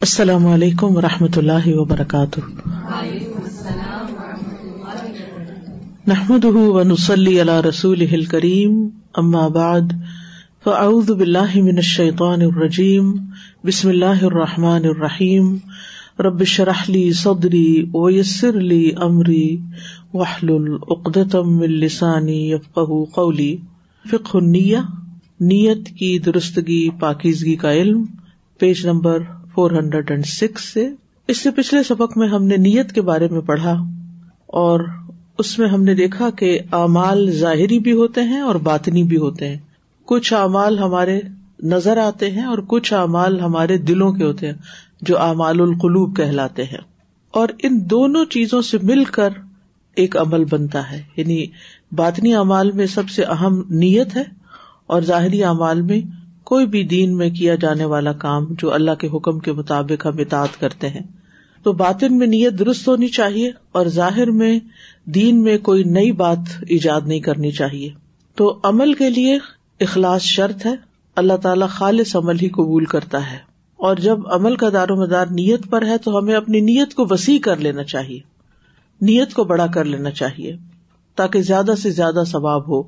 السلام علیکم و رحمۃ اللہ وبرکاتہ۔ نحمد ونسلی علی رسول کریم اما بعد، فاعوذ باللہ من الشیطان الرجیم، بسم اللہ الرحمٰن الرحیم۔ رب شرح لی صدری ویسر لی امری وحل العقدم من لسانی یفقہ قولی۔ فقہ النیہ، نیت کی درستگی، پاکیزگی کا علم۔ Page number four hundred and six سے اس سے پچھلے سبق میں ہم نے نیت کے بارے میں پڑھا اور اس میں ہم نے دیکھا کہ اعمال ظاہری بھی ہوتے ہیں اور باطنی بھی ہوتے ہیں۔ کچھ اعمال ہمارے نظر آتے ہیں اور کچھ اعمال ہمارے دلوں کے ہوتے ہیں، جو اعمال القلوب کہلاتے ہیں۔ اور ان دونوں چیزوں سے مل کر ایک عمل بنتا ہے۔ یعنی باطنی اعمال میں سب سے اہم نیت ہے اور ظاہری اعمال میں کوئی بھی دین میں کیا جانے والا کام جو اللہ کے حکم کے مطابق ہم اطاعت کرتے ہیں۔ تو باطن میں نیت درست ہونی چاہیے اور ظاہر میں دین میں کوئی نئی بات ایجاد نہیں کرنی چاہیے۔ تو عمل کے لیے اخلاص شرط ہے۔ اللہ تعالیٰ خالص عمل ہی قبول کرتا ہے۔ اور جب عمل کا دار و مدار نیت پر ہے تو ہمیں اپنی نیت کو وسیع کر لینا چاہیے۔ نیت کو بڑا کر لینا چاہیے تاکہ زیادہ سے زیادہ ثواب ہو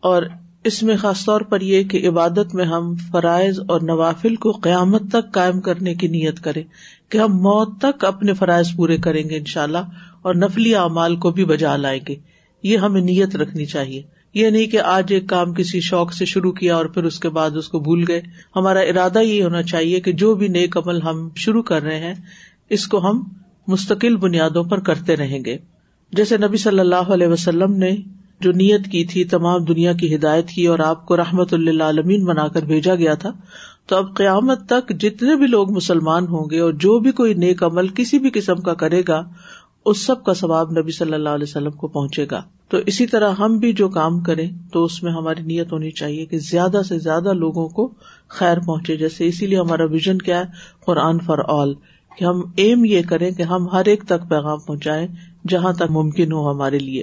اور اس میں خاص طور پر یہ کہ عبادت میں ہم فرائض اور نوافل کو قیامت تک قائم کرنے کی نیت کریں کہ ہم موت تک اپنے فرائض پورے کریں گے ان شاء اللہ اور نفلی اعمال کو بھی بجا لائیں گے۔ یہ ہمیں نیت رکھنی چاہیے۔ یہ نہیں کہ آج ایک کام کسی شوق سے شروع کیا اور پھر اس کے بعد اس کو بھول گئے۔ ہمارا ارادہ یہ ہونا چاہیے کہ جو بھی نیک عمل ہم شروع کر رہے ہیں، اس کو ہم مستقل بنیادوں پر کرتے رہیں گے۔ جیسے نبی صلی اللہ علیہ وسلم نے جو نیت کی تھی، تمام دنیا کی ہدایت کی اور آپ کو رحمت اللہ عالمین بنا کر بھیجا گیا تھا، تو اب قیامت تک جتنے بھی لوگ مسلمان ہوں گے اور جو بھی کوئی نیک عمل کسی بھی قسم کا کرے گا، اس سب کا ثواب نبی صلی اللہ علیہ وسلم کو پہنچے گا۔ تو اسی طرح ہم بھی جو کام کریں، تو اس میں ہماری نیت ہونی چاہیے کہ زیادہ سے زیادہ لوگوں کو خیر پہنچے۔ جیسے اسی لیے ہمارا ویژن کیا ہے، قرآن فار آل، کہ ہم ایم یہ کریں کہ ہم ہر ایک تک پیغام پہنچائیں جہاں تک ممکن ہو ہمارے لیے۔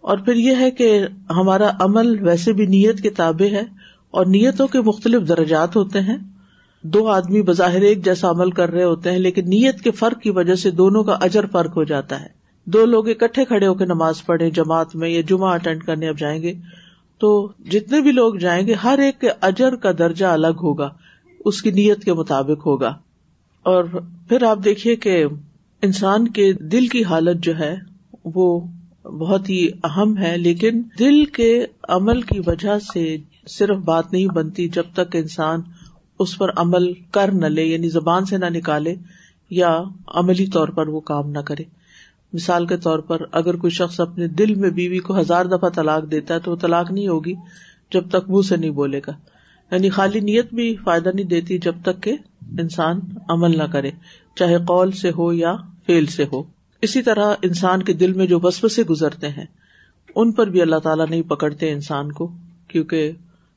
اور پھر یہ ہے کہ ہمارا عمل ویسے بھی نیت کے تابے ہے اور نیتوں کے مختلف درجات ہوتے ہیں۔ دو آدمی بظاہر ایک جیسا عمل کر رہے ہوتے ہیں، لیکن نیت کے فرق کی وجہ سے دونوں کا اجر فرق ہو جاتا ہے۔ دو لوگ اکٹھے کھڑے ہو کے نماز پڑھے جماعت میں یا جمعہ اٹینڈ کرنے اب جائیں گے، تو جتنے بھی لوگ جائیں گے، ہر ایک کے اجر کا درجہ الگ ہوگا، اس کی نیت کے مطابق ہوگا۔ اور پھر آپ دیکھیے کہ انسان کے دل کی حالت جو ہے، وہ بہت ہی اہم ہے، لیکن دل کے عمل کی وجہ سے صرف بات نہیں بنتی جب تک انسان اس پر عمل کر نہ لے یعنی زبان سے نہ نکالے یا عملی طور پر وہ کام نہ کرے۔ مثال کے طور پر اگر کوئی شخص اپنے دل میں بیوی کو ہزار دفعہ طلاق دیتا ہے تو وہ طلاق نہیں ہوگی جب تک منہ سے نہیں بولے گا۔ یعنی خالی نیت بھی فائدہ نہیں دیتی جب تک کہ انسان عمل نہ کرے، چاہے قول سے ہو یا فیل سے ہو۔ اسی طرح انسان کے دل میں جو بس سے گزرتے ہیں، ان پر بھی اللہ تعالیٰ نہیں پکڑتے انسان کو، کیونکہ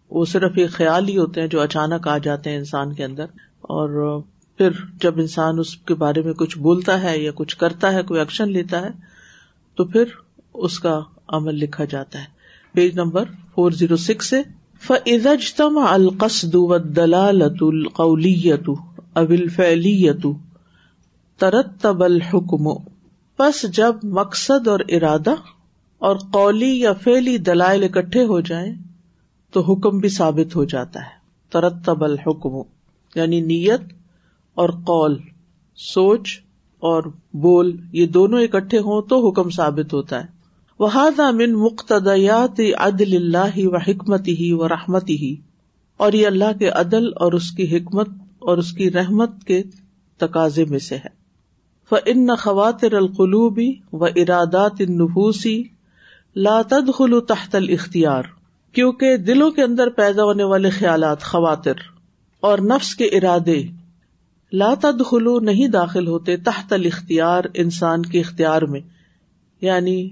وہ صرف ایک خیال ہی ہوتے ہیں جو اچانک آ جاتے ہیں انسان کے اندر۔ اور پھر جب انسان اس کے بارے میں کچھ بولتا ہے یا کچھ کرتا ہے، کوئی ایکشن لیتا ہے، تو پھر اس کا عمل لکھا جاتا ہے۔ Page number four zero six سے فجتم القسد و دلالت القلیت ابل فیلیت ترتب الحکم بس جب مقصد اور ارادہ اور قولی یا فیلی دلائل اکٹھے ہو جائیں تو حکم بھی ثابت ہو جاتا ہے۔ ترتب الحکم یعنی نیت اور قول، سوچ اور بول، یہ دونوں اکٹھے ہوں تو حکم ثابت ہوتا ہے۔ وہ من مقتدیات عدل اللہ و حکمت ہی و رحمت ہی اور یہ اللہ کے عدل اور اس کی حکمت اور اس کی رحمت کے تقاضے میں سے ہے۔ ان خواتر القلوبی و ارادات نفوسی تدخل تحت الاختیار کیونکہ دلوں کے اندر پیدا ہونے والے خیالات خواتر اور نفس کے ارادے لا تدخلو نہیں داخل ہوتے تحت الاختیار انسان کے اختیار میں۔ یعنی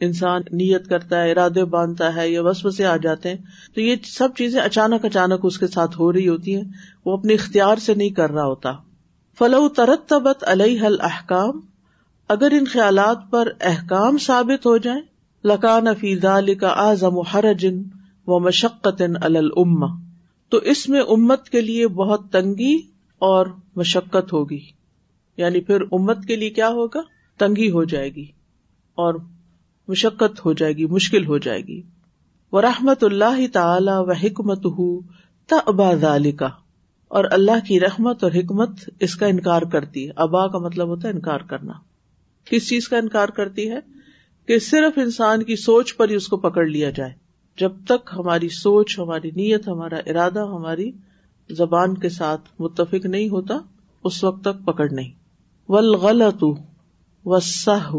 انسان نیت کرتا ہے، ارادے باندھتا ہے، یا بس بسے آ جاتے ہیں، تو یہ سب چیزیں اچانک اچانک اس کے ساتھ ہو رہی ہوتی ہیں۔ وہ اپنے اختیار سے نہیں کر رہا ہوتا۔ فلو ترتبت علیہ الحکام اگر ان خیالات پر احکام ثابت ہو جائیں، لکان فیض کا اعظم حرجن و مشقت الما تو اس میں امت کے لیے بہت تنگی اور مشقت ہوگی۔ یعنی پھر امت کے لیے کیا ہوگا؟ تنگی ہو جائے گی اور مشقت ہو جائے گی، مشکل ہو جائے گی۔ وہ رحمت اللہ تعالی و حکمت کا اور اللہ کی رحمت اور حکمت اس کا انکار کرتی ہے۔ ابا کا مطلب ہوتا ہے انکار کرنا۔ کس چیز کا انکار کرتی ہے؟ کہ صرف انسان کی سوچ پر ہی اس کو پکڑ لیا جائے۔ جب تک ہماری سوچ، ہماری نیت، ہمارا ارادہ، ہماری زبان کے ساتھ متفق نہیں ہوتا، اس وقت تک پکڑ نہیں۔ ول غلط و سہ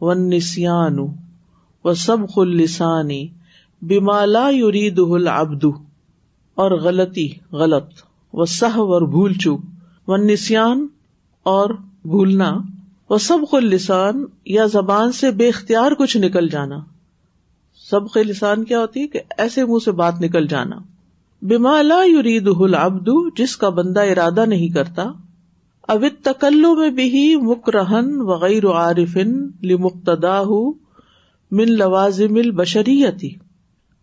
و نسان و سب خلسانی بیمالا یورید العبد اور غلطی، غلط۔ و سہ اور بھول چوک و نسان اور بھولنا، وہ سب لسان یا زبان سے بے اختیار کچھ نکل جانا۔ سب لسان کیا ہوتی ہے کہ ایسے منہ سے بات نکل جانا۔ بیما لا یرید العبد، جس کا بندہ ارادہ نہیں کرتا۔ اوت تکلو میں بھی مکرہن وغیر عارفن لمقتدا من لوازم البشریتی۔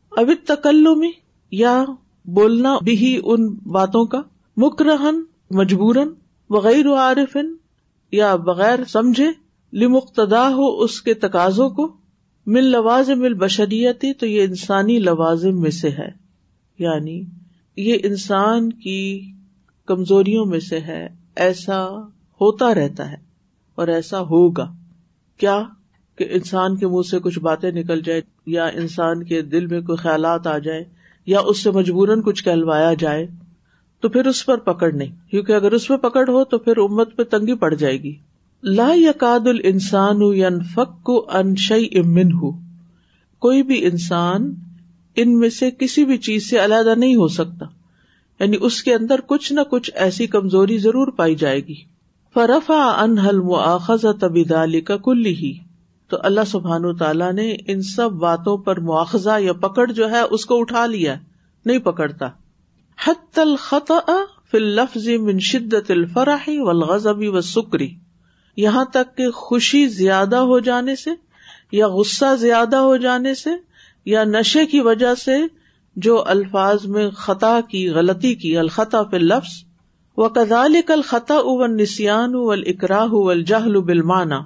اوت تکلو میں یا بولنا بھی ان باتوں کا، مکرہن مجبورن وغیر عارفن، یا بغیر سمجھے لمقتدا ہو اس کے تقاضوں کو۔ مل لوازم البشریتی تو یہ انسانی لوازم میں سے ہے۔ یعنی یہ انسان کی کمزوریوں میں سے ہے۔ ایسا ہوتا رہتا ہے اور ایسا ہوگا۔ کیا کہ انسان کے منہ سے کچھ باتیں نکل جائے یا انسان کے دل میں کوئی خیالات آ جائے یا اس سے مجبوراً کچھ کہلوایا جائے، تو پھر اس پر پکڑ نہیں۔ کیونکہ اگر اس پہ پکڑ ہو تو پھر امت پہ تنگی پڑ جائے گی۔ لا یقاد السان فک کو انشئی امن ہو کوئی بھی انسان ان میں سے کسی بھی چیز سے علیحدہ نہیں ہو سکتا۔ یعنی اس کے اندر کچھ نہ کچھ ایسی کمزوری ضرور پائی جائے گی۔ فرفا انحل مواخذ تبدالی کا کل ہی تو اللہ سبحان تعالیٰ نے ان سب باتوں پر مواخذہ یا پکڑ جو ہے اس کو اٹھا لیا نہیں پکڑتا۔ حت الخطا فی اللفظ من شدت الفرح والغضب والسکری یہاں تک کہ خوشی زیادہ ہو جانے سے یا غصہ زیادہ ہو جانے سے یا نشے کی وجہ سے جو الفاظ میں خطا کی، غلطی کی الخطا پہ لفظ و کزال کل خطا اول نسان اول اکراہ اول جہل بالمانا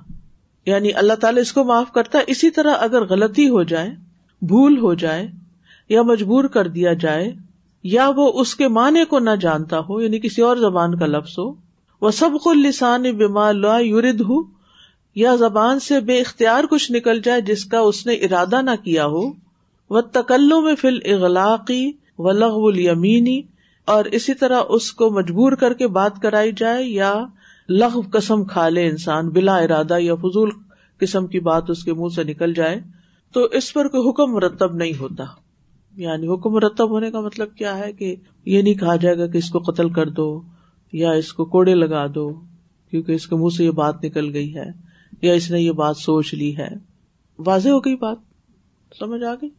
یعنی اللہ تعالیٰ اس کو معاف کرتا ہے، اسی طرح اگر غلطی ہو جائے، بھول ہو جائے، یا مجبور کر دیا جائے، یا وہ اس کے معنی کو نہ جانتا ہو یعنی کسی اور زبان کا لفظ ہو، وہ سب کو لسان بیما لا یورد ہو یا زبان سے بے اختیار کچھ نکل جائے جس کا اس نے ارادہ نہ کیا ہو وہ تکلو میں فل اغلاقی و لغ الیمینی اور اسی طرح اس کو مجبور کر کے بات کرائی جائے، یا لغ قسم کھا لے انسان، بلا ارادہ یا فضول قسم کی بات اس کے منہ سے نکل جائے، تو اس پر کوئی حکم مرتب نہیں ہوتا۔ یعنی حکم مرتب ہونے کا مطلب کیا ہے کہ یہ نہیں کہا جائے گا کہ اس کو قتل کر دو یا اس کو کوڑے لگا دو، کیونکہ اس کے منہ سے یہ بات نکل گئی ہے یا اس نے یہ بات سوچ لی ہے۔ واضح ہو گئی بات؟ سمجھ آ گئی؟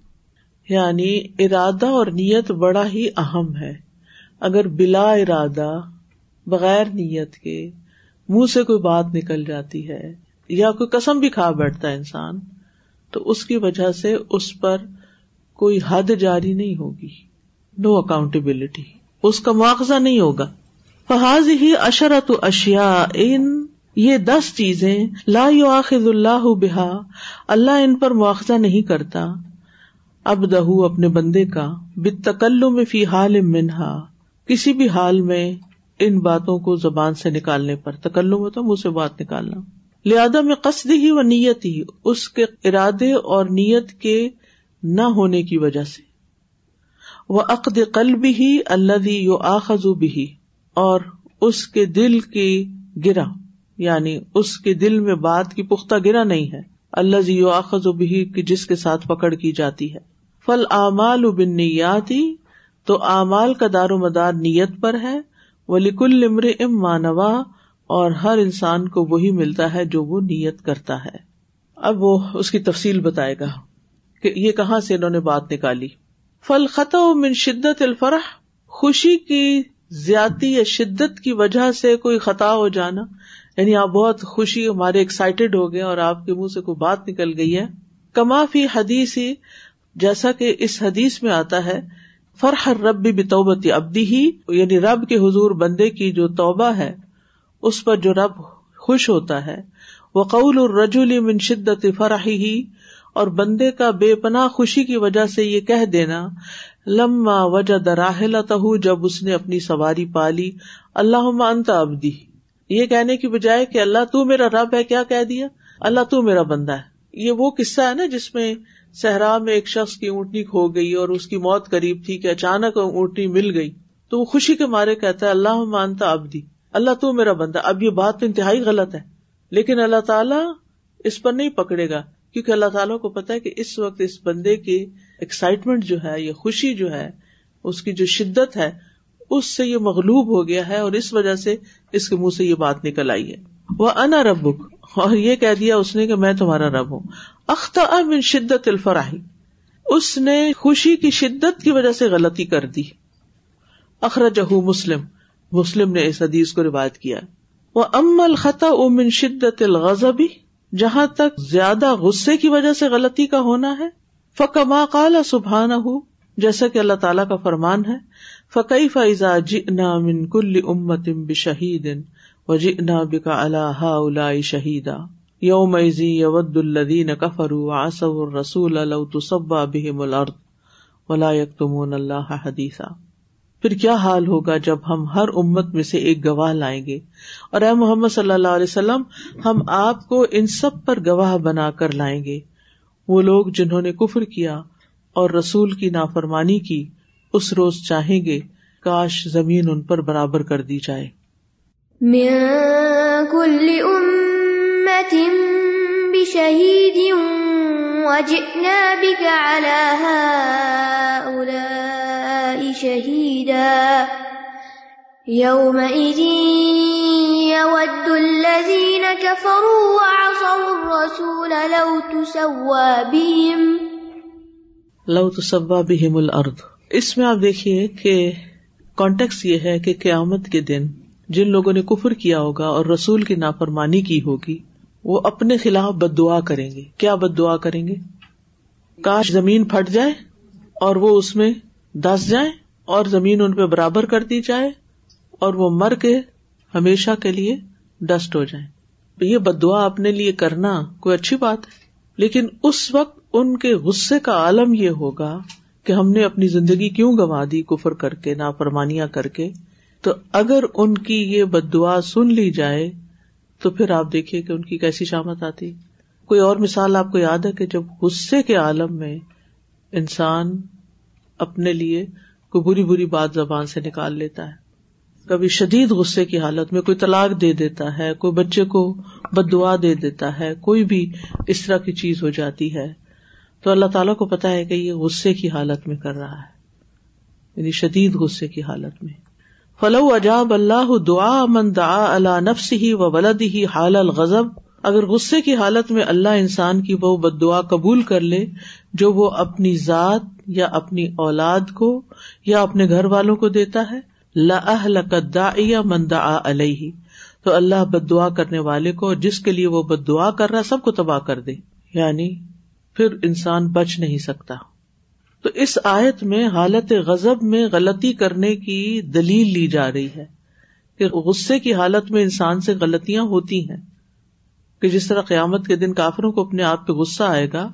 یعنی ارادہ اور نیت بڑا ہی اہم ہے۔ اگر بلا ارادہ بغیر نیت کے منہ سے کوئی بات نکل جاتی ہے یا کوئی قسم بھی کھا بیٹھتا ہے انسان، تو اس کی وجہ سے اس پر کوئی حد جاری نہیں ہوگی نو اکاؤنٹیبلٹی اس کا مواخذہ نہیں ہوگا۔ فہذ ہی اشرت اشیا ان یہ دس چیزیں، لا آخذ اللہ بحا اللہ ان پر مواخذہ نہیں کرتا۔ اب دہ اپنے بندے کا بتکلو میں فی حال منہا کسی بھی حال میں ان باتوں کو زبان سے نکالنے پر تکلو میں تو منہ سے بات نکالنا۔ لہذا میں قصد ہی و نیت ہی، اس کے ارادے اور نیت کے نہ ہونے کی وجہ سے۔ وہ عقد قلب ہی اللہ یو آخذ بھی اور اس کے دل کی گرا یعنی اس کے دل میں بات کی پختہ گرا نہیں ہے۔ اللہ یو آخذ بھی جس کے ساتھ پکڑ کی جاتی ہے۔ فل اعمال بن نیاتی تو اعمال کا دار و مدار نیت پر ہے۔ وہ امر ام مانوا اور ہر انسان کو وہی ملتا ہے جو وہ نیت کرتا ہے۔ اب وہ اس کی تفصیل بتائے گا کہ یہ کہاں سے انہوں نے بات نکالی۔ فل خطا من شدت الفرح، خوشی کی زیادتی یا شدت کی وجہ سے کوئی خطا ہو جانا۔ یعنی آپ بہت خوشی، ہمارے ایکسائٹیڈ ہو گئے اور آپ کے منہ سے کوئی بات نکل گئی ہے۔ کما فی حدیث جیسا کہ اس حدیث میں آتا ہے فرح رب بتوبت ابدی ہی یعنی رب کے حضور بندے کی جو توبہ ہے، اس پر جو رب خوش ہوتا ہے۔ وہ قول الرجول من شدت فرحی ہی اور بندے کا بے پناہ خوشی کی وجہ سے یہ کہہ دینا، لما وجہ دراہلا جب اس نے اپنی سواری پالی اللہ انت ابدی یہ کہنے کی بجائے کہ اللہ تو میرا رب ہے، کیا کہہ دیا؟ اللہ تو میرا بندہ ہے۔ یہ وہ قصہ ہے نا جس میں صحرا میں ایک شخص کی اونٹنی کھو گئی اور اس کی موت قریب تھی کہ اچانک اونٹنی مل گئی۔ تو وہ خوشی کے مارے کہتا ہے، اللہ مانتا ابدی اللہ تو میرا بندہ، اب یہ بات تو انتہائی غلط ہے۔ لیکن اللہ تعالیٰ اس پر نہیں پکڑے گا، کیونکہ اللہ تعالیٰ کو پتا ہے کہ اس وقت اس بندے کی ایکسائٹمنٹ جو ہے، یہ خوشی جو ہے، اس کی جو شدت ہے، اس سے یہ مغلوب ہو گیا ہے اور اس وجہ سے اس کے منہ سے یہ بات نکل آئی ہے۔ وہ انا ربک اور یہ کہہ دیا اس نے کہ میں تمہارا رب ہوں۔ اختہ من شدت الفراہی اس نے خوشی کی شدت کی وجہ سے غلطی کر دی۔ اخرجہ مسلم۔ مسلم نے اس حدیث کو روایت کیا۔ وہ ام الخط من شدت الغضبی جہاں تک زیادہ غصے کی وجہ سے غلطی کا ہونا ہے۔ فکما کالا سبحان ہو جیسا کہ اللہ تعالیٰ کا فرمان ہے۔ فقی فائزا جنا من کل امت بشہید۔ و جنا بکا اللہ شہیدا یوم یود الدین کفرو آسو رسول اللہ بہم الارض ولا یکتمون اللہ حدیثہ پھر کیا حال ہوگا جب ہم ہر امت میں سے ایک گواہ لائیں گے؟ اور اے محمد صلی اللہ علیہ وسلم، ہم آپ کو ان سب پر گواہ بنا کر لائیں گے۔ وہ لوگ جنہوں نے کفر کیا اور رسول کی نافرمانی کی، اس روز چاہیں گے، کاش زمین ان پر برابر کر دی جائے۔ وجئنا بك على هؤلاء شهيدا. يومئذ يود الذين كفروا وعصوا الرسول لو تسوى بهم. لو تسوى بهم الارض اس میں آپ دیکھیے کہ کانٹیکس یہ ہے کہ قیامت کے دن جن لوگوں نے کفر کیا ہوگا اور رسول کی نافرمانی کی ہوگی، وہ اپنے خلاف بد دعا کریں گے۔ کیا بد دعا کریں گے؟ کاش زمین پھٹ جائے اور وہ اس میں دس جائیں اور زمین ان پہ برابر کر دی جائے اور وہ مر کے ہمیشہ کے لیے ڈسٹ ہو جائے۔ یہ بدعا اپنے لیے کرنا کوئی اچھی بات ہے۔ لیکن اس وقت ان کے غصے کا عالم یہ ہوگا کہ ہم نے اپنی زندگی کیوں گنوا دی کفر کر کے، نافرمانیاں کر کے؟ تو اگر ان کی یہ بد دعا سن لی جائے، تو پھر آپ دیکھیے کہ ان کی کیسی شامت آتی۔ کوئی اور مثال آپ کو یاد ہے کہ جب غصے کے عالم میں انسان اپنے لیے کوئی بری بری بات زبان سے نکال لیتا ہے، کبھی شدید غصے کی حالت میں کوئی طلاق دے دیتا ہے، کوئی بچے کو بد دعا دے دیتا ہے، کوئی بھی اس طرح کی چیز ہو جاتی ہے، تو اللہ تعالیٰ کو پتا ہے کہ یہ غصے کی حالت میں کر رہا ہے یعنی شدید غصے کی حالت میں۔ فلو اجاب اللہ دعا من دعا اللہ نفس ہی و ولد ہی حال الغضب، اگر غصے کی حالت میں اللہ انسان کی وہ بد دعا قبول کر لے، جو وہ اپنی ذات یا اپنی اولاد کو یا اپنے گھر والوں کو دیتا ہے، لا یا مندا علیہ۔ تو اللہ بد دعا کرنے والے کو جس کے لیے وہ بد دعا کر رہا سب کو تباہ کر دے۔ یعنی پھر انسان بچ نہیں سکتا۔ تو اس آیت میں حالت غزب میں غلطی کرنے کی دلیل لی جا رہی ہے کہ غصے کی حالت میں انسان سے غلطیاں ہوتی ہیں کہ جس طرح قیامت کے دن کافروں کو اپنے آپ پہ غصہ آئے گا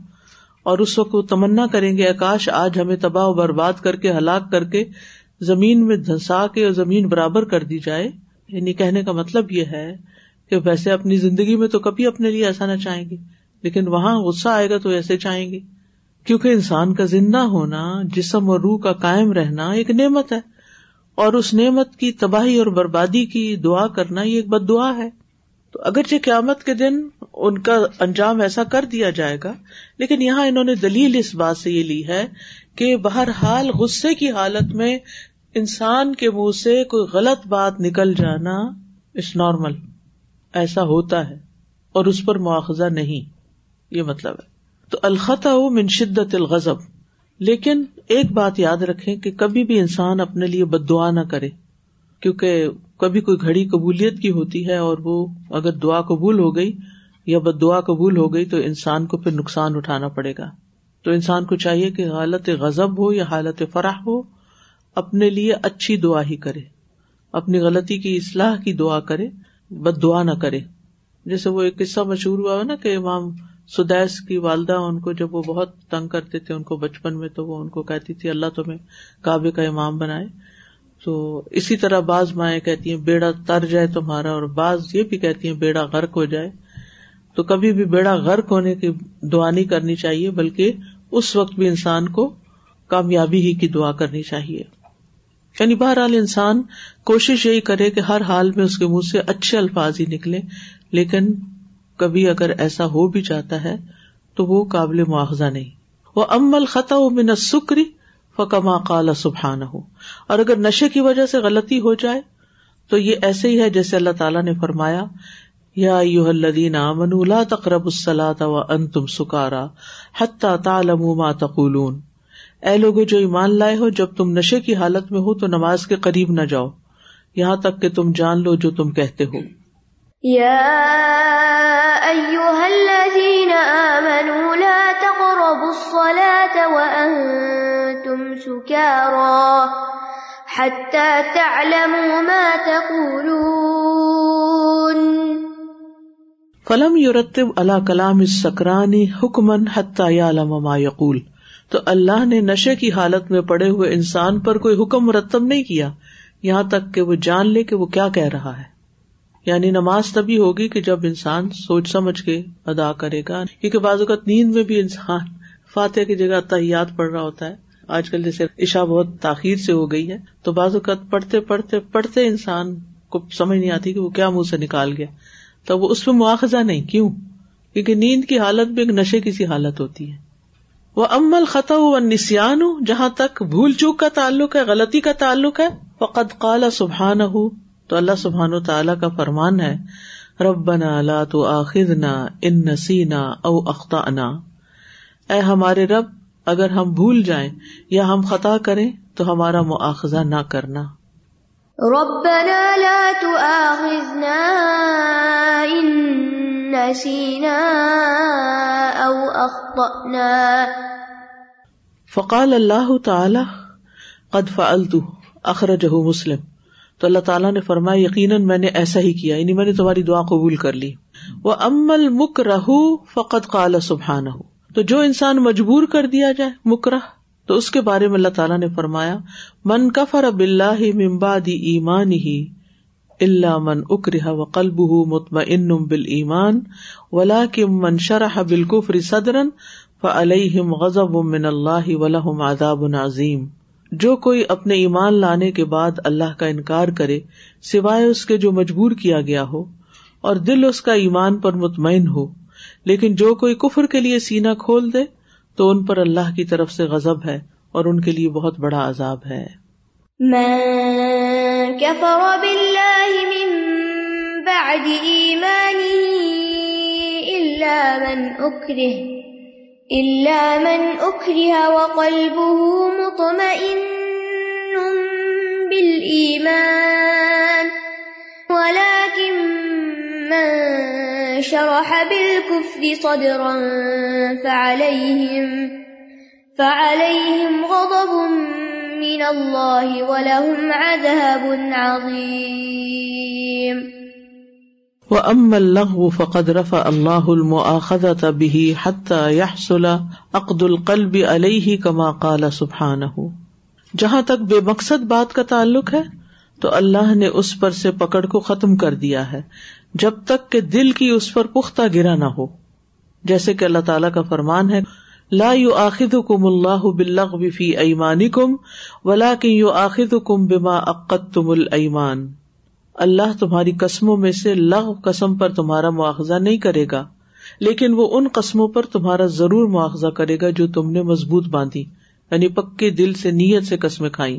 اور اس وقت وہ تمنا کریں گے، آکاش آج ہمیں تباہ و برباد کر کے، ہلاک کر کے، زمین میں دھسا کے اور زمین برابر کر دی جائے۔ یعنی کہنے کا مطلب یہ ہے کہ ویسے اپنی زندگی میں تو کبھی اپنے لیے ایسا نہ چاہیں گے، لیکن وہاں غصہ آئے گا تو ایسے چاہیں گے۔ کیونکہ انسان کا زندہ ہونا، جسم اور روح کا کائم رہنا ایک نعمت ہے۔ اور اس نعمت کی تباہی اور بربادی کی دعا کرنا یہ ایک بد دعا ہے۔ تو اگرچہ قیامت کے دن ان کا انجام ایسا کر دیا جائے گا، لیکن یہاں انہوں نے دلیل اس بات سے یہ لی ہے کہ بہرحال غصے کی حالت میں انسان کے منہ سے کوئی غلط بات نکل جانا اس نارمل، ایسا ہوتا ہے اور اس پر مواخذہ نہیں۔ یہ مطلب ہے۔ تو الخط من شدت الغضب۔ لیکن ایک بات یاد رکھے کہ کبھی بھی انسان اپنے لیے بد دعا نہ کرے، کیونکہ کبھی کوئی گھڑی قبولیت کی ہوتی ہے اور وہ اگر دعا قبول ہو گئی یا بد دعا قبول ہو گئی تو انسان کو پھر نقصان اٹھانا پڑے گا۔ تو انسان کو چاہیے کہ حالت غزب ہو یا حالت فرح ہو، اپنے لیے اچھی دعا ہی کرے۔ اپنی غلطی کی اصلاح کی دعا کرے، بد دعا نہ کرے۔ جیسے وہ ایک قصہ مشہور ہوا ہے نا کہ امام سدیس کی والدہ ان کو جب وہ بہت تنگ کرتے تھے ان کو بچپن میں تو وہ ان کو کہتی تھی، اللہ تمہیں کعبے کا امام بنائے۔ تو اسی طرح بعض مائیں کہتی ہیں، بیڑا تر جائے تمہارا، اور بعض یہ بھی کہتی ہیں، بیڑا غرق ہو جائے۔ تو کبھی بھی بیڑا غرق ہونے کی دعا نہیں کرنی چاہیے، بلکہ اس وقت بھی انسان کو کامیابی ہی کی دعا کرنی چاہیے۔ یعنی بہرحال انسان کوشش یہی کرے کہ ہر حال میں اس کے منہ سے اچھے الفاظ ہی نکلے لیکن کبھی اگر ایسا ہو بھی جاتا ہے تو وہ قابل مواخذہ نہیں۔ وہ امل خطا من سکری فکما کالا سبحان ہو اور اگر نشے کی وجہ سے غلطی ہو جائے تو یہ ایسے ہی ہے جیسے اللہ تعالیٰ نے فرمایا، یا یو الدین امن لا تقرب السلاۃ و ان تم سکارا حتیٰ تالم ما تقولون۔ اے لوگ جو ایمان لائے ہو، جب تم نشے کی حالت میں ہو تو نماز کے قریب نہ جاؤ۔ یہاں تک کہ تم جان لو جو تم کہتے ہو۔ يا أيها الذين آمنوا لا تقربوا الصلاة وأنتم سكارى حتى تعلموا ما تقولون. فلم يرتب على كلام السكران حكما حتى يعلم ما يقول. تو اللہ نے نشے کی حالت میں پڑے ہوئے انسان پر کوئی حکم مرتب نہیں کیا، یہاں تک کہ وہ جان لے کہ وہ کیا کہہ رہا ہے۔ یعنی نماز تبھی ہوگی کہ جب انسان سوچ سمجھ کے ادا کرے گا۔ کیونکہ بعض اوقات نیند میں بھی انسان فاتح کی جگہ تحیات پڑھ رہا ہوتا ہے۔ آج کل جیسے عشا بہت تاخیر سے ہو گئی ہے، تو بعض اوقات پڑھتے پڑھتے پڑھتے انسان کو سمجھ نہیں آتی کہ وہ کیا منہ سے نکال گیا۔ تو وہ اس پہ مواخذہ نہیں، کیوں؟ کیونکہ نیند کی حالت بھی ایک نشے کی سی حالت ہوتی ہے۔ وہ امل خطا و نسان جہاں تک بھول چوک کا تعلق ہے، غلطی کا تعلق ہے فقط کالا سبحان ہو تو اللہ سبحان و تعالیٰ کا فرمان ہے رب بنا اللہ تو آخر ان نسینا او اختہ اے ہمارے رب اگر ہم بھول جائیں یا ہم خطا کریں تو ہمارا مواخذہ نہ کرنا۔ ربنا لا تؤاخذنا ان نسينا او اخطأنا۔ فقال اللہ تعالی قد فعلت اخرجہ مسلم۔ تو اللہ تعالیٰ نے فرمایا، یقیناً میں نے ایسا ہی کیا یعنی میں نے تمہاری دعا قبول کر لی۔ وہ امل مک رہ فقط کالا سبحان ہو تو جو انسان مجبور کر دیا جائے مکرہ، تو اس کے بارے میں اللہ تعالیٰ نے فرمایا، من کفر اب اللہ ممبادی ایمان ہی اللہ من اکرہ و قلب متم ان بل ایمان ولا کم من شرح بالکفر صدرن فعليهم غضب من اللہ ولہم عذاب عظیم۔ جو کوئی اپنے ایمان لانے کے بعد اللہ کا انکار کرے، سوائے اس کے جو مجبور کیا گیا ہو، اور دل اس کا ایمان پر مطمئن ہو، لیکن جو کوئی کفر کے لیے سینا کھول دے، تو ان پر اللہ کی طرف سے غزب ہے اور ان کے لیے بہت بڑا عذاب ہے۔ إلا من أكره وقلبه مطمئن بالإيمان ولكن من شرح بالكفر صدرا فعليهم فعليهم غضب من الله ولهم عذاب عظيم و ام الغ فقد رفع اللہ المآخذ به حتى يحصل عقد القلب علیہ کما قال سبحانه۔ جہاں تک بے مقصد بات کا تعلق ہے، تو اللہ نے اس پر سے پکڑ کو ختم کر دیا ہے، جب تک کہ دل کی اس پر پختہ گرا نہ ہو۔ جیسے کہ اللہ تعالیٰ کا فرمان ہے، لا یو آخد کم اللہ بلغ فی ایمانی کم ولا کی یو آخد کم بما عقت تم المان اللہ تمہاری قسموں میں سے لغ قسم پر تمہارا مواخذہ نہیں کرے گا لیکن وہ ان قسموں پر تمہارا ضرور مواخذہ کرے گا جو تم نے مضبوط باندھی یعنی پکے دل سے نیت سے قسمیں کھائی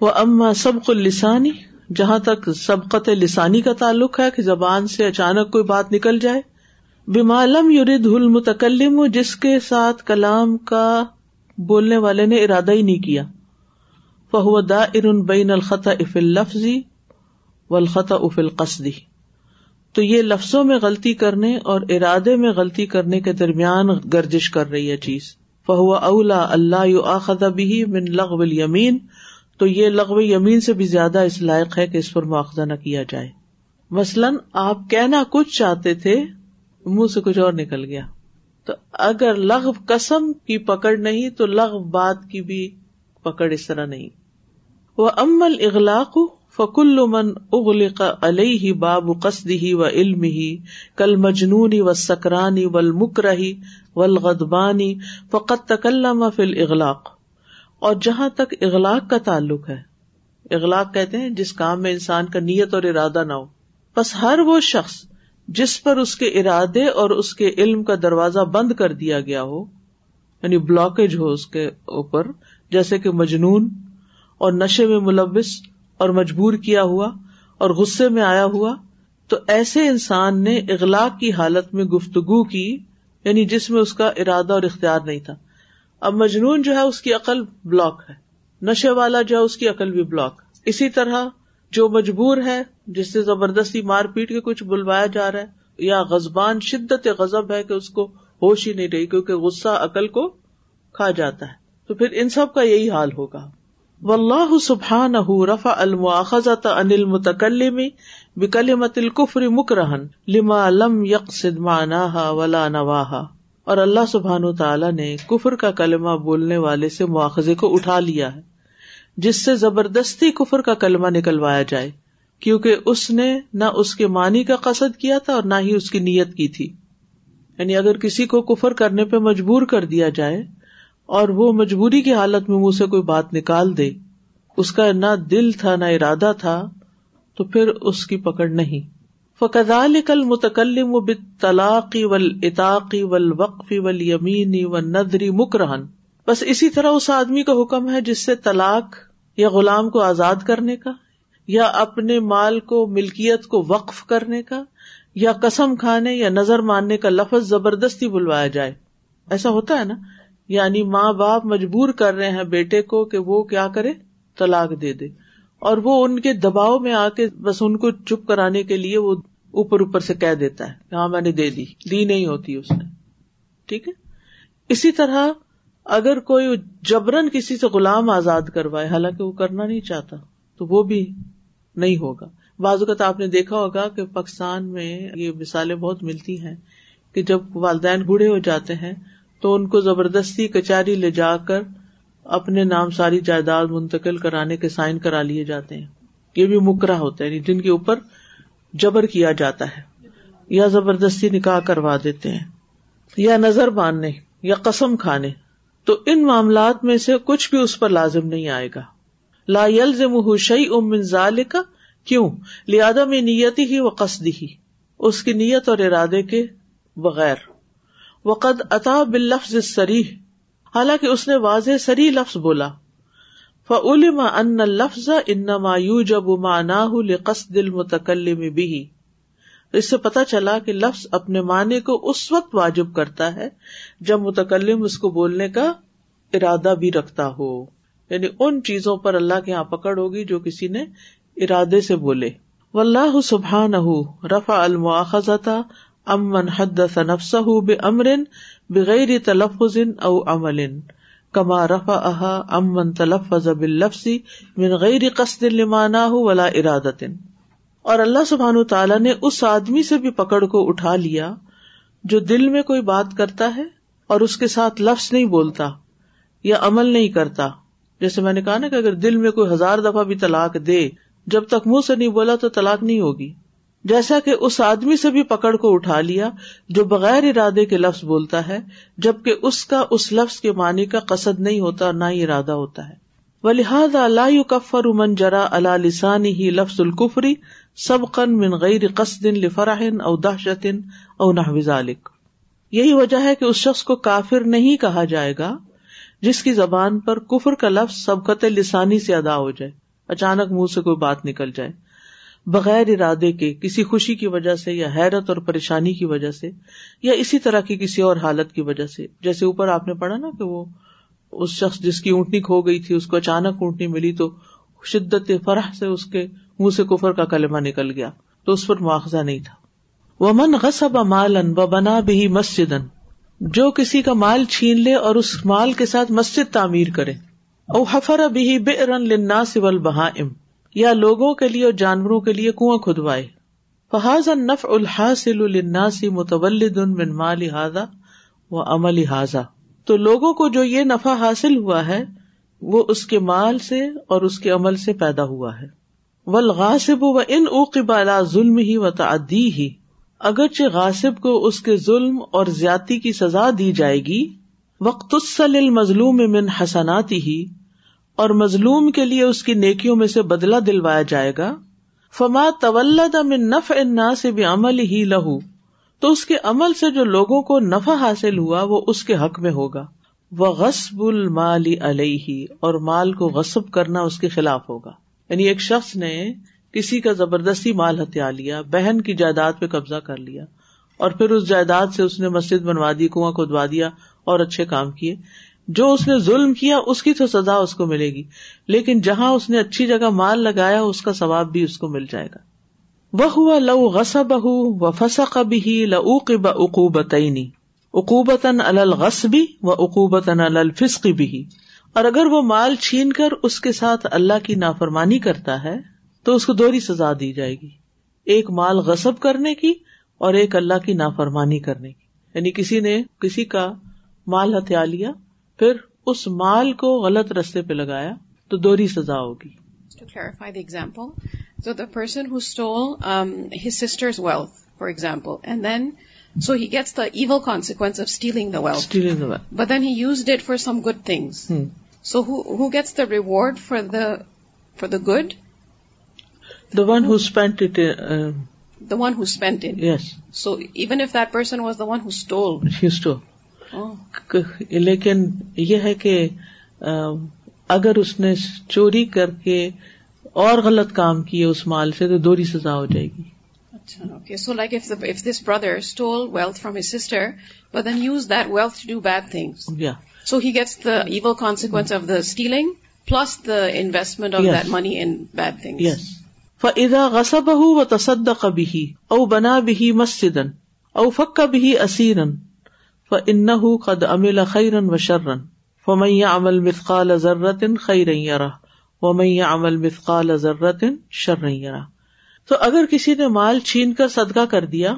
وہ اما سب لسانی جہاں تک سبقت لسانی کا تعلق ہے کہ زبان سے اچانک کوئی بات نکل جائے۔ بمالم یورد المتکلم جس کے ساتھ کلام کا بولنے والے نے ارادہ ہی نہیں کیا۔ فہو دا ارن بین الخط افل لفظی و الخط افل قصدی تو یہ لفظوں میں غلطی کرنے اور ارادے میں غلطی کرنے کے درمیان گرجش کر رہی ہے چیز۔ فہو اولا اللہ آخد بھی من لغ یمین تو یہ لغو یمین سے بھی زیادہ اس لائق ہے کہ اس پر مواخذہ نہ کیا جائے۔ مثلاً آپ کہنا کچھ چاہتے تھے، منہ سے کچھ اور نکل گیا۔ تو اگر لغ قسم کی پکڑ نہیں، تو لغ بات کی بھی پکڑ اس طرح نہیں۔ وہ امل اغلاق فکل من اغلق علیہ باب قصدی و علم ہی کل مجنونی و سکرانی ول مکرہی ولغدبانی فقط تکلم فل اغلاق اور جہاں تک اغلاق کا تعلق ہے۔ اغلاق کہتے ہیں جس کام میں انسان کا نیت اور ارادہ نہ ہو۔ بس ہر وہ شخص جس پر اس کے ارادے اور اس کے علم کا دروازہ بند کر دیا گیا ہو یعنی بلاکیج ہو اس کے اوپر، جیسے کہ مجنون اور نشے میں ملوث اور مجبور کیا ہوا اور غصے میں آیا ہوا، تو ایسے انسان نے اغلاق کی حالت میں گفتگو کی یعنی جس میں اس کا ارادہ اور اختیار نہیں تھا۔ اب مجنون جو ہے اس کی عقل بلاک ہے نشے والا جو ہے اس کی عقل بھی بلاک اسی طرح جو مجبور ہے جس سے زبردستی مار پیٹ کے کچھ بلوایا جا رہا ہے، یا غزبان شدت غزب ہے کہ اس کو ہوش ہی نہیں رہی کیونکہ غصہ عقل کو کھا جاتا ہے۔ تو پھر ان سب کا یہی حال ہوگا۔ و اللہ سبحان رفا المواخذ انل متکلمی بکل مت القفری مکرہن لما لم یقصد معناها ولا نواہا اور اللہ سبحان و تعالیٰ نے کفر کا کلمہ بولنے والے سے مواخذے کو اٹھا لیا ہے، جس سے زبردستی کفر کا کلمہ نکلوایا جائے، کیونکہ اس نے نہ اس کے معنی کا قصد کیا تھا اور نہ ہی اس کی نیت کی تھی۔ یعنی اگر کسی کو کفر کرنے پہ مجبور کر دیا جائے اور وہ مجبوری کی حالت میں منہ سے کوئی بات نکال دے، اس کا نہ دل تھا نہ ارادہ تھا، تو پھر اس کی پکڑ نہیں۔ فقدال کل متکلم و طلاقی ول اطاقی ول وقفی ول یمینی و ندری مکرہن۔ بس اسی طرح اس آدمی کا حکم ہے جس سے طلاق یا غلام کو آزاد کرنے کا، یا اپنے مال کو، ملکیت کو وقف کرنے کا، یا قسم کھانے یا نظر ماننے کا لفظ زبردستی بلوایا جائے۔ ایسا ہوتا ہے نا؟ یعنی ماں باپ مجبور کر رہے ہیں بیٹے کو کہ وہ کیا کرے؟ طلاق دے دے۔ اور وہ ان کے دباؤ میں آ کے بس ان کو چپ کرانے کے لیے وہ اوپر اوپر سے کہہ دیتا ہے ہاں میں نے دے دی دی نہیں ہوتی اس نے۔ ٹھیک ہے؟ اسی طرح اگر کوئی جبرن کسی سے غلام آزاد کروائے، حالانکہ وہ کرنا نہیں چاہتا، تو وہ بھی نہیں ہوگا۔ بعض اوقات آپ نے دیکھا ہوگا کہ پاکستان میں یہ مثالیں بہت ملتی ہیں کہ جب والدین بوڑھے ہو جاتے ہیں تو ان کو زبردستی کچہری لے جا کر اپنے نام ساری جائیداد منتقل کرانے کے سائن کرا لیے جاتے ہیں۔ یہ بھی مکرا ہوتا ہے یعنی جن کے اوپر جبر کیا جاتا ہے۔ یا زبردستی نکاح کروا دیتے ہیں، یا نظر باندھنے، یا قسم کھانے۔ تو ان معاملات میں سے کچھ بھی اس پر لازم نہیں آئے گا۔ لا یلزم شعی امن ظال کا کیوں؟ لہٰذا میں نیتی ہی و قصدی ہی اس کی نیت اور ارادے کے بغیر۔ وقد اتا باللفظ سریح حالانکہ اس نے واضح سری لفظ بولا۔ فعلم ان لفظ ان مایو جب مانا قصد المتکلم بھی اس سے پتا چلا کہ لفظ اپنے معنی کو اس وقت واجب کرتا ہے جب متکلم اس کو بولنے کا ارادہ بھی رکھتا ہو۔ یعنی ان چیزوں پر اللہ کے یہاں پکڑ ہوگی جو کسی نے ارادے سے بولے۔ و اللہ سبحان رفا المواخذتا امن حد نفس بے امرن بغیر تلفظ او عمل، کما رفا احا امن تلفظ باللفظ من غیر قصد لمانا ولا ارادت. اور اللہ سبحان تعالیٰ نے اس آدمی سے بھی پکڑ کو اٹھا لیا جو دل میں کوئی بات کرتا ہے اور اس کے ساتھ لفظ نہیں بولتا یا عمل نہیں کرتا۔ جیسے میں نے کہا نا کہ اگر دل میں کوئی ہزار دفعہ بھی طلاق دے، جب تک منہ سے نہیں بولا تو طلاق نہیں ہوگی۔ جیسا کہ اس آدمی سے بھی پکڑ کو اٹھا لیا جو بغیر ارادے کے لفظ بولتا ہے، جبکہ اس کا اس لفظ کے معنی کا قصد نہیں ہوتا نہ ہی ارادہ ہوتا ہے۔ و لحاظ اللہ کفر امن جرا اللہ لسانی ہی لفظ القفری سب قن من غیر قصد لفراہن او دہشتن او نہ یہی وجہ ہے کہ اس شخص کو کافر نہیں کہا جائے گا جس کی زبان پر کفر کا لفظ سبقت لسانی سے ادا ہو جائے۔ اچانک منہ سے کوئی بات نکل جائے۔ بغیر ارادے کے، کسی خوشی کی وجہ سے یا حیرت اور پریشانی کی وجہ سے، یا اسی طرح کی کسی اور حالت کی وجہ سے۔ جیسے اوپر آپ نے پڑھا نا کہ وہ اس شخص جس کی اونٹنی کھو گئی تھی، اس کو اچانک اونٹنی ملی تو شدت فرح سے اس کے منہ سے کفر کا کلمہ نکل گیا۔ تو اس پر مواخذہ نہیں تھا۔ وہ من غصب مالن و بنا بھی مسجد جو کسی کا مال چھین لے اور اس مال کے ساتھ مسجد تعمیر کرے۔ او حفر بھی بے رن لنا سول بہائم یا لوگوں کے لیے اور جانوروں کے لیے کنواں کھدوائے۔ فہذا نف الحاصل الناسی متولد من مال لہٰذا و عمل حاضا تو لوگوں کو جو یہ نفع حاصل ہوا ہے، وہ اس کے مال سے اور اس کے عمل سے پیدا ہوا ہے۔ ولغاصب و ان اوقبا ظلم ہی و تعدی ہی اگرچہ غاصب کو اس کے ظلم اور زیادتی کی سزا دی جائے گی وقت مظلوم من حسناتی ہی اور مظلوم کے لیے اس کی نیکیوں میں سے بدلا دلوایا جائے گا۔ فما طولد من نف انا سے بھی عمل ہی لہو تو اس کے عمل سے جو لوگوں کو نفع حاصل ہوا، وہ اس کے حق میں ہوگا۔ وہ غصب المال علیہ اور مال کو غصب کرنا اس کے خلاف ہوگا۔ یعنی ایک شخص نے کسی کا زبردستی مال ہتھیار لیا، بہن کی جائیداد پہ قبضہ کر لیا، اور پھر اس جائیداد سے اس نے مسجد بنوا دی، کنواں کھدوا دیا اور اچھے کام کیے۔ جو اس نے ظلم کیا، اس کی تو سزا اس کو ملے گی۔ لیکن جہاں اس نے اچھی جگہ مال لگایا، اس کا ثواب بھی اس کو مل جائے گا۔ وہ ہوا لو غصب و فسق بھی لعوق بقوبتنی اقوبتاً الغصبی و اقوبتاً الفسقی بھی اور اگر وہ مال چھین کر اس کے ساتھ اللہ کی نافرمانی کرتا ہے، تو اس کو دوہری سزا دی جائے گی۔ ایک مال غصب کرنے کی اور ایک اللہ کی نافرمانی کرنے کی۔ یعنی کسی نے کسی کا مال ہتھیار لیا پھر اس مال کو غلط رستے پہ لگایا تو دوہری سزا ہوگی۔ To clarify the example the wealth for example and then so he gets the even consequence of stealing but then he use that for some good things so who gets the reward for the for the good the one who hint the one hint it's so even if that person was the one who stole لیکن یہ ہے کہ اگر اس نے چوری کر کے اور غلط کام کیے اس مال سے تو دوری سزا ہو جائے گی۔ اچھا so like if this brother stole wealth from his sister but then use that wealth to do bad things so he gets the even consequence of the stealing plus the investment of that money in bad thing فضا غصب و تصد کبھی او بنا بھی مسجد او فک کبھی اسیرن ان قد امل خیرن و شرن فمیا عمل مثقال ضرت خیر وہ میں عمل مثقال ضرورت شر تو اگر کسی نے مال چھین کر صدقہ کر دیا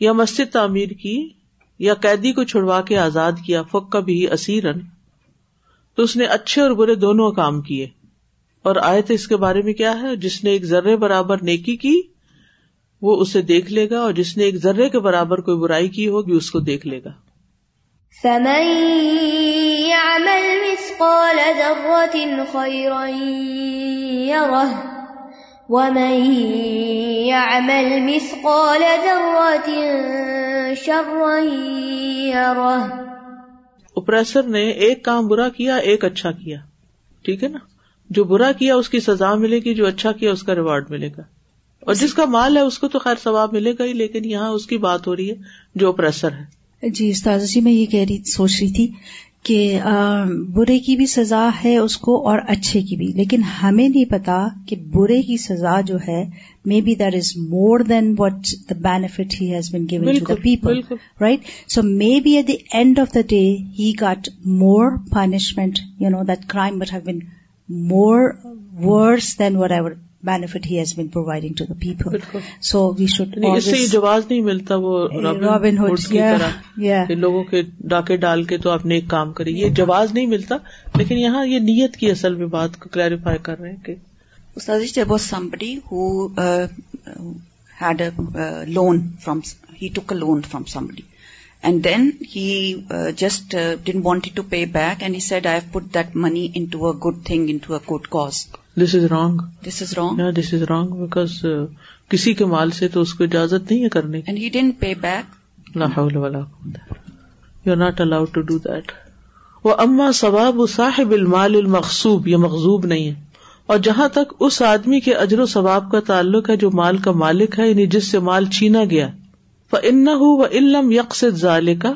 یا مسجد تعمیر کی یا قیدی کو چھڑوا کے آزاد کیا فک بھی اسیرن تو اس نے اچھے اور برے دونوں کام کیے اور آئے تو اس کے بارے میں کیا ہے؟ جس نے ایک ذرے برابر نیکی کی، وہ اسے دیکھ لے گا اور جس نے ایک ذرے کے برابر کوئی برائی کی ہوگی، اس کو دیکھ لے گا۔ يعمل مثقال ذرة خيرا يره ومن يعمل مثقال ذرة شرا يره اوپریسر نے ایک کام برا کیا، ایک اچھا کیا۔ ٹھیک ہے نا؟ جو برا کیا، اس کی سزا ملے گی، جو اچھا کیا، اس کا ریوارڈ ملے گا۔ اور جس کا مال ہے، اس کو تو خیر ثواب ملے گا ہی، لیکن یہاں اس کی بات ہو رہی ہے، جو اوپریسر ہے۔ جی استاذ جی میں یہ کہہ رہی سوچ رہی تھی کہ برے کی بھی سزا ہے اس کو اور اچھے کی بھی۔ لیکن ہمیں نہیں پتا کہ برے کی سزا جو ہے maybe that is more than what the benefit he has been given to the people right so maybe at the end of the day he got more punishment you know that crime but have been more worse than whatever benefit he has been providing to the people. So we should اس سے جواز نہیں ملتا وہ robin hood کی طرح۔ لوگوں کے ڈاکے ڈال کے تو آپ نے ایک کام کرے یہ جواز نہیں ملتا لیکن یہاں یہ نیت کی اصل میں بات کو کلیریفائی کر رہے ہیں کہ استاد جی there was somebody who uh, had a uh, loan from he took he uh, just uh, didn't want it to pay back and he said I have put that money into a good thing into a good cause. This is wrong this is wrong this is wrong because کسی کے مال سے تو اس کو اجازت نہیں ہے کرنے and he didn't pay back you are not allowed to do that وہ اما ثواب صاحب المال المقصوب یہ مقصوب نہیں ہے اور جہاں تک اس آدمی کے اجر و ثواب کا تعلق ہے جو مال کا مالک ہے یعنی جس سے مال چھینا گیا ان و علم یکس ظال کا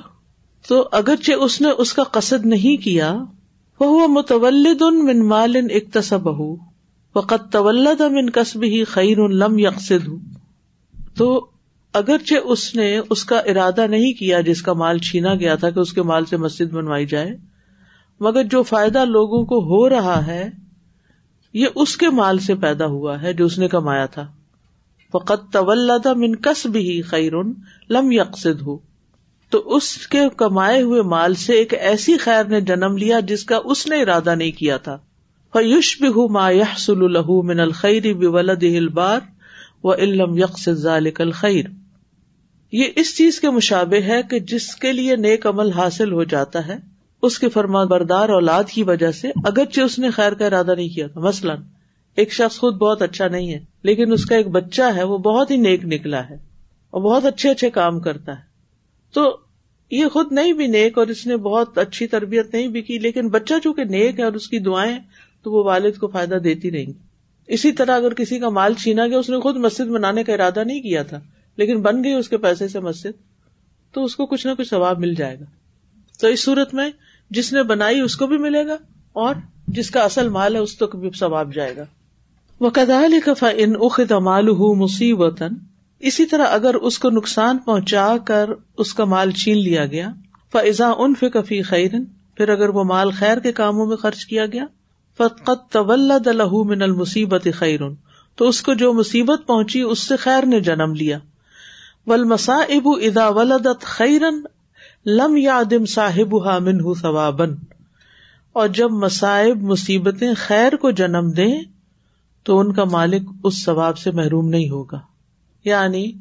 تو اگرچہ اس نے اس کا قصد نہیں کیا وہ متولد ان من مال اقتصب ہو وقت طولد من کسب ہی خیر لم یقصد ہوں تو اگرچہ اس نے اس کا ارادہ نہیں کیا جس کا مال چھینا گیا تھا کہ اس کے مال سے مسجد بنوائی جائے، مگر جو فائدہ لوگوں کو ہو رہا ہے، یہ اس کے مال سے پیدا ہوا ہے جو اس نے کمایا تھا۔ فقط طولد من کسب ہی خیر لم یقصد ہو تو اس کے کمائے ہوئے مال سے ایک ایسی خیر نے جنم لیا جس کا اس نے ارادہ نہیں کیا تھا۔ فیوش بہ ما یحصل له من الخیر بولده البار و علم یکس ذالک الخیر۔ یہ اس چیز کے مشابے ہے کہ جس کے لیے نیک عمل حاصل ہو جاتا ہے، اس کے فرما بردار اولاد کی وجہ سے اگرچہ اس نے خیر کا ارادہ نہیں کیا تھا۔ مثلاً ایک شخص خود بہت اچھا نہیں ہے، لیکن اس کا ایک بچہ ہے، وہ بہت ہی نیک نکلا ہے اور بہت اچھے اچھے کام کرتا ہے۔ تو یہ خود نہیں بھی نیک اور اس نے بہت اچھی تربیت نہیں بھی کی، لیکن بچہ چونکہ نیک ہے اور اس کی دعائیں تو وہ والد کو فائدہ دیتی رہیں گی اسی طرح اگر کسی کا مال چھینا گیا، اس نے خود مسجد بنانے کا ارادہ نہیں کیا تھا، لیکن بن گئی اس کے پیسے سے مسجد، تو اس کو کچھ نہ کچھ ثواب مل جائے گا۔ تو اس صورت میں جس نے بنائی اس کو بھی ملے گا اور جس کا اصل مال ہے، اس کو بھی ثواب جائے گا۔ وہ کدال کفا ان اخت مال ہوں مصیبت اسی طرح اگر اس کو نقصان پہنچا کر اس کا مال چھین لیا گیا فضا ان فی خیرن پھر اگر وہ مال خیر کے کاموں میں خرچ کیا گیا فقت طلد لہ من المصیبت خیرن تو اس کو جو مصیبت پہنچی اس سے خیر نے جنم لیا۔ ول مسا ابو ادا ولدت خیرن لم یادم صاحب منہ ثوابن اور جب مصائب مصیبتیں خیر کو جنم دیں تو ان کا مالک اس ثواب سے محروم نہیں ہوگا۔ یعنی